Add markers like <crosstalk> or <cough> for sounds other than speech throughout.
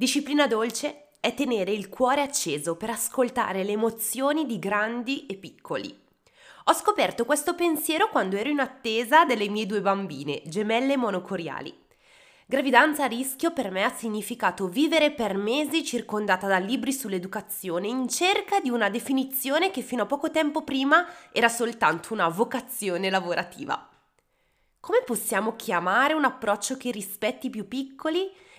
Disciplina dolce è tenere il cuore acceso per ascoltare le emozioni di grandi e piccoli. Ho scoperto questo pensiero quando ero in attesa delle mie due bambine, gemelle monocoriali. Gravidanza a rischio per me ha significato vivere per mesi circondata da libri sull'educazione in cerca di una definizione che fino a poco tempo prima era soltanto una vocazione lavorativa. Come possiamo chiamare un approccio che rispetti i più piccoli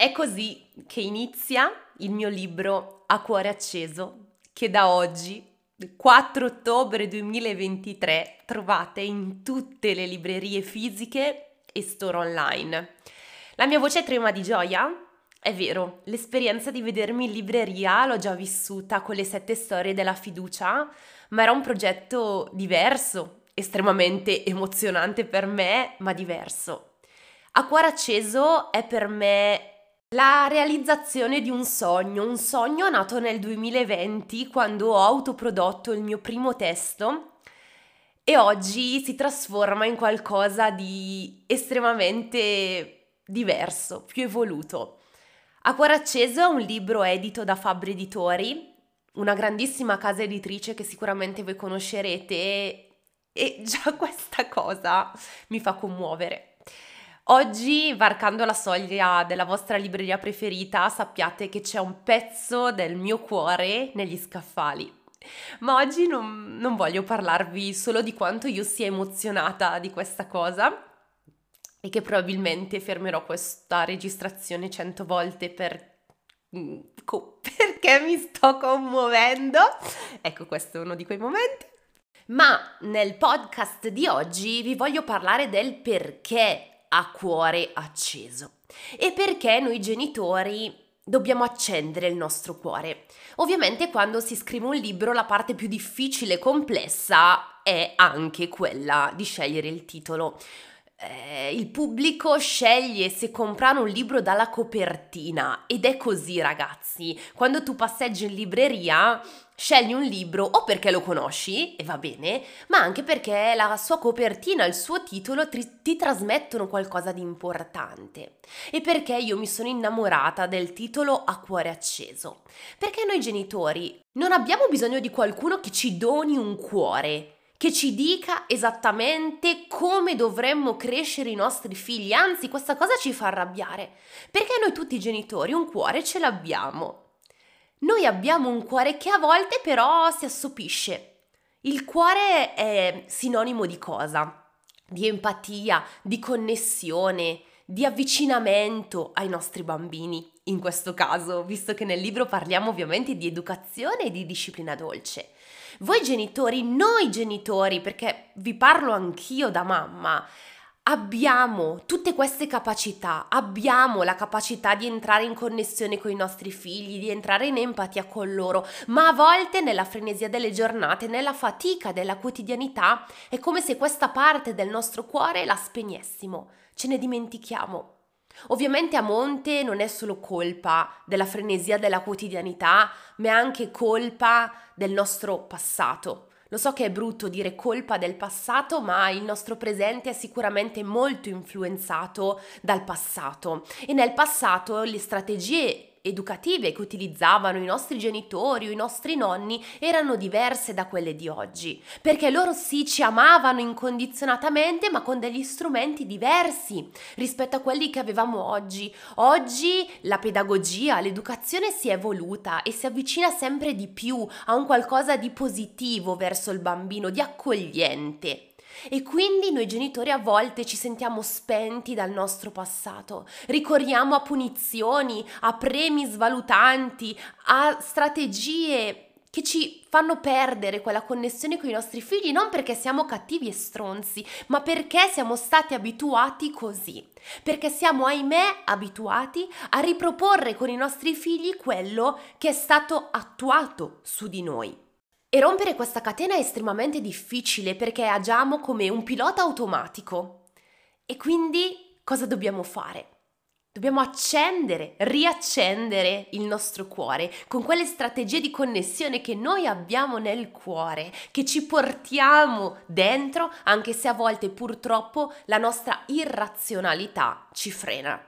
È così che inizia il mio libro A cuore acceso, che da oggi, 4 ottobre 2023, trovate in tutte le librerie fisiche e store online. La mia voce trema di gioia? È vero, l'esperienza di vedermi in libreria l'ho già vissuta con le sette storie della fiducia, ma era un progetto diverso, estremamente emozionante per me, ma diverso. A cuore acceso è per me la realizzazione di un sogno, un sogno nato nel 2020 quando ho autoprodotto il mio primo testo e oggi si trasforma in qualcosa di estremamente diverso, più evoluto. A cuore acceso è un libro edito da Fabbri Editori, una grandissima casa editrice che sicuramente voi conoscerete e già <laughs> questa cosa mi fa commuovere. Oggi, varcando la soglia della vostra libreria preferita, sappiate che c'è un pezzo del mio cuore negli scaffali. Ma oggi non, non voglio parlarvi solo di quanto io sia emozionata di questa cosa e che probabilmente fermerò questa registrazione cento volte per mm, <laughs> perché mi sto commuovendo. Ecco, questo è uno di quei momenti. Ma nel podcast di oggi vi voglio parlare del perché a cuore acceso. E perché noi genitori dobbiamo accendere il nostro cuore. Ovviamente quando si scrive un libro la parte più difficile e complessa è anche quella di scegliere il titolo. Eh, il pubblico sceglie se comprare un libro dalla copertina ed è così ragazzi. Quando tu passeggi in libreria Scegli un libro o perché lo conosci e va bene, ma anche perché la sua copertina, il suo titolo ti, ti trasmettono qualcosa di importante. E perché io mi sono innamorata del titolo A cuore acceso. Perché noi genitori non abbiamo bisogno di qualcuno che ci doni un cuore, che ci dica esattamente come dovremmo crescere i nostri figli, anzi questa cosa ci fa arrabbiare, perché noi tutti genitori un cuore ce l'abbiamo. Noi abbiamo un cuore che a volte però si assopisce. Il cuore è sinonimo di cosa? Di empatia, di connessione, di avvicinamento ai nostri bambini, in questo caso, visto che nel libro parliamo ovviamente di educazione e di disciplina dolce. Voi genitori, noi genitori, perché vi parlo anch'io da mamma, abbiamo tutte queste capacità, abbiamo la capacità di entrare in connessione con i nostri figli, di entrare in empatia con loro, ma a volte nella frenesia delle giornate, nella fatica della quotidianità, è come se questa parte del nostro cuore la spegnessimo, ce ne dimentichiamo. Ovviamente a monte non è solo colpa della frenesia della quotidianità, ma è anche colpa del nostro passato lo so che è brutto dire colpa del passato, ma il nostro presente è sicuramente molto influenzato dal passato. E nel passato le strategie educative che utilizzavano i nostri genitori o i nostri nonni erano diverse da quelle di oggi, perché loro sì ci amavano incondizionatamente ma con degli strumenti diversi rispetto a quelli che avevamo oggi. Oggi la pedagogia, l'educazione si è evoluta e si avvicina sempre di più a un qualcosa di positivo verso il bambino, di accogliente. E quindi noi genitori a volte ci sentiamo spenti dal nostro passato, ricorriamo a punizioni, a premi svalutanti, a strategie che ci fanno perdere quella connessione con i nostri figli non perché siamo cattivi e stronzi, ma perché siamo stati abituati così. Perché siamo, ahimè, abituati a riproporre con i nostri figli quello che è stato attuato su di noi. E rompere questa catena è estremamente difficile perché agiamo come un pilota automatico. E quindi cosa dobbiamo fare? Dobbiamo accendere, riaccendere il nostro cuore con quelle strategie di connessione che noi abbiamo nel cuore, che ci portiamo dentro, anche se a volte purtroppo la nostra irrazionalità ci frena.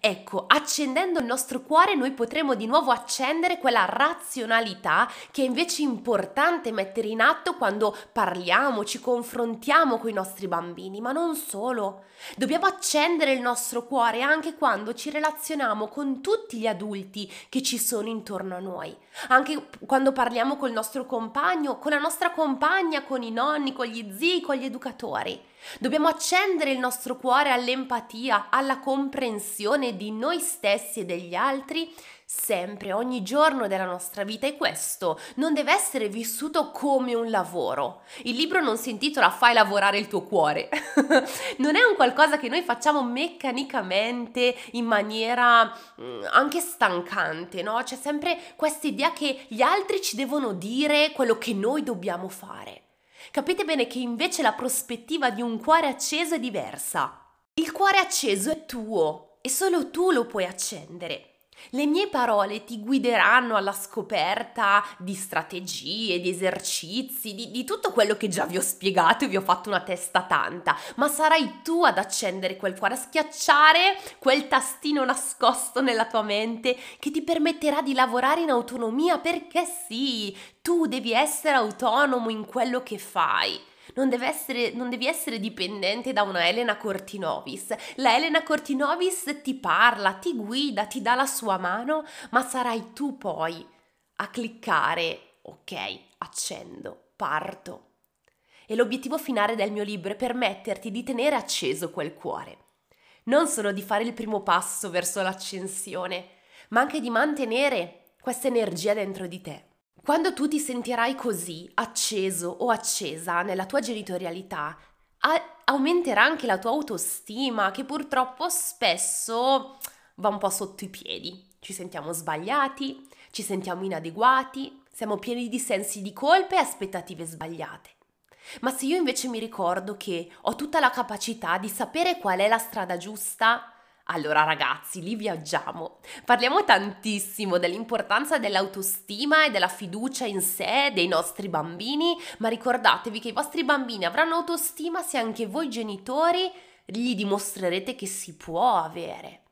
Ecco, accendendo il nostro cuore noi potremo di nuovo accendere quella razionalità che è invece importante mettere in atto quando parliamo, ci confrontiamo con i nostri bambini, ma non solo. Dobbiamo accendere il nostro cuore anche quando ci relazioniamo con tutti gli adulti che ci sono intorno a noi, anche quando parliamo col nostro compagno, con la nostra compagna, con i nonni, con gli zii, con gli educatori. Dobbiamo accendere il nostro cuore all'empatia, alla comprensione di noi stessi e degli altri sempre, ogni giorno della nostra vita e questo non deve essere vissuto come un lavoro. Il libro non si intitola Fai lavorare il tuo cuore, <laughs> non è un qualcosa che noi facciamo meccanicamente in maniera mm, anche stancante, no? C'è sempre questa idea che gli altri ci devono dire quello che noi dobbiamo fare. Capite bene che invece la prospettiva di un cuore acceso è diversa. Il cuore acceso è tuo e solo tu lo puoi accendere. Le mie parole ti guideranno alla scoperta di strategie, di esercizi, di, di, tutto quello che già vi ho spiegato e vi ho fatto una testa tanta, ma sarai tu ad accendere quel cuore, a schiacciare quel tastino nascosto nella tua mente che ti permetterà di lavorare in autonomia perché sì, tu devi essere autonomo in quello che fai non, essere, non devi essere dipendente da una Elena Cortinovis. La Elena Cortinovis ti parla, ti guida, ti dà la sua mano, ma sarai tu poi a cliccare, ok, accendo, parto. E l'obiettivo finale del mio libro è permetterti di tenere acceso quel cuore. Non solo di fare il primo passo verso l'accensione, ma anche di mantenere questa energia dentro di te. Quando tu ti sentirai così, acceso o accesa nella tua genitorialità, a- aumenterà anche la tua autostima, che purtroppo spesso va un po' sotto i piedi. Ci sentiamo sbagliati, ci sentiamo inadeguati, siamo pieni di sensi di colpa e aspettative sbagliate. Ma se io invece mi ricordo che ho tutta la capacità di sapere qual è la strada giusta, allora ragazzi, lì viaggiamo. Parliamo tantissimo dell'importanza dell'autostima e della fiducia in sé dei nostri bambini, ma ricordatevi che i vostri bambini avranno autostima se anche voi genitori gli dimostrerete che si può avere.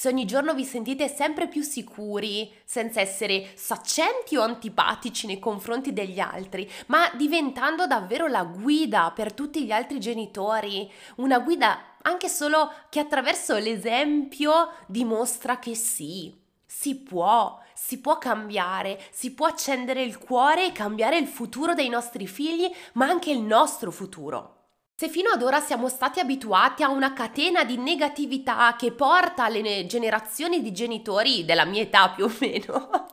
Se ogni giorno vi sentite sempre più sicuri, senza essere saccenti o antipatici nei confronti degli altri, ma diventando davvero la guida per tutti gli altri genitori, una guida anche solo che attraverso l'esempio dimostra che sì, si può, si può cambiare, si può accendere il cuore e cambiare il futuro dei nostri figli, ma anche il nostro futuro. Se fino ad ora siamo stati abituati a una catena di negatività che porta alle generazioni di genitori della mia età più o meno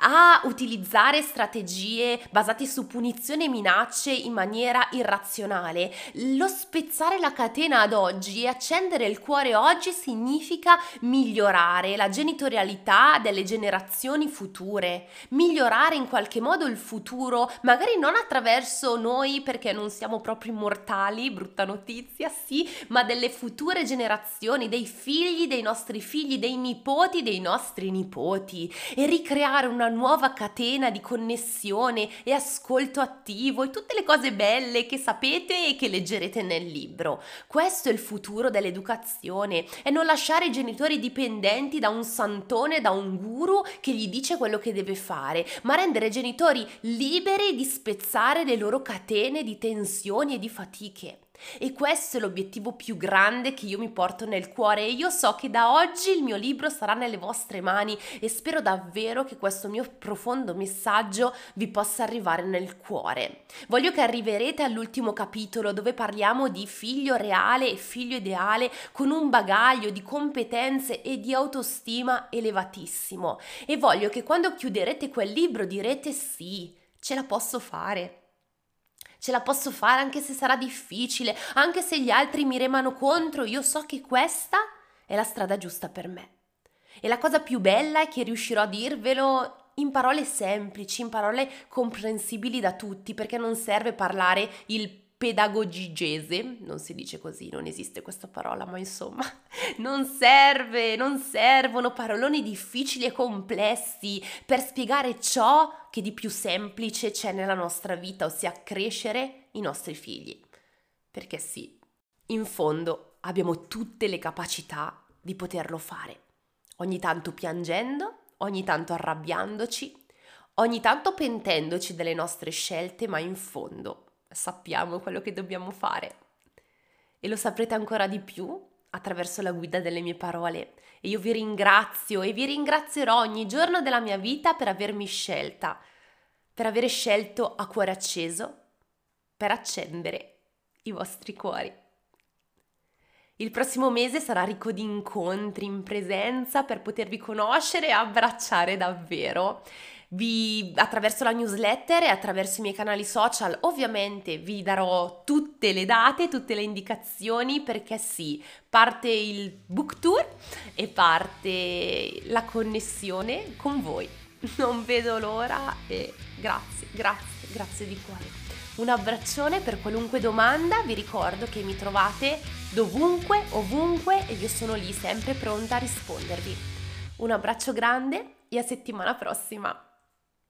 a utilizzare strategie basate su punizione e minacce in maniera irrazionale. Lo spezzare la catena ad oggi e accendere il cuore oggi significa migliorare la genitorialità delle generazioni future, migliorare in qualche modo il futuro, magari non attraverso noi perché non siamo proprio immortali, brutta notizia, sì, ma delle future generazioni, dei figli dei nostri figli, dei nipoti dei nostri nipoti e ricreare una nuova catena di connessione e ascolto attivo e tutte le cose belle che sapete e che leggerete nel libro. Questo è il futuro dell'educazione e non lasciare i genitori dipendenti da un santone, da un guru che gli dice quello che deve fare, ma rendere i genitori liberi di spezzare le loro catene di tensioni e di fatiche. E questo è l'obiettivo più grande che io mi porto nel cuore. E io so che da oggi il mio libro sarà nelle vostre mani e spero davvero che questo mio profondo messaggio vi possa arrivare nel cuore. Voglio che arriverete all'ultimo capitolo dove parliamo di figlio reale e figlio ideale con un bagaglio di competenze e di autostima elevatissimo. E voglio che quando chiuderete quel libro direte sì, ce la posso fare ce la posso fare anche se sarà difficile, anche se gli altri mi remano contro, io so che questa è la strada giusta per me. E la cosa più bella è che riuscirò a dirvelo in parole semplici, in parole comprensibili da tutti, perché non serve parlare il pedagogigese, non si dice così, non esiste questa parola, ma insomma, <laughs> non serve, non servono paroloni difficili e complessi per spiegare ciò che di più semplice c'è nella nostra vita, ossia crescere i nostri figli. Perché sì, in fondo abbiamo tutte le capacità di poterlo fare, ogni tanto piangendo, ogni tanto arrabbiandoci, ogni tanto pentendoci delle nostre scelte, ma in fondo sappiamo quello che dobbiamo fare. E lo saprete ancora di più attraverso la guida delle mie parole. E io vi ringrazio e vi ringrazierò ogni giorno della mia vita per avermi scelta, per avere scelto a cuore acceso, per accendere i vostri cuori. Il prossimo mese sarà ricco di incontri in presenza per potervi conoscere e abbracciare davvero vi, attraverso la newsletter e attraverso i miei canali social ovviamente vi darò tutte le date, tutte le indicazioni perché sì, parte il book tour e parte la connessione con voi. Non vedo l'ora e grazie, grazie, grazie di cuore. Un abbraccione per qualunque domanda, vi ricordo che mi trovate dovunque, ovunque e io sono lì sempre pronta a rispondervi. Un abbraccio grande e a settimana prossima!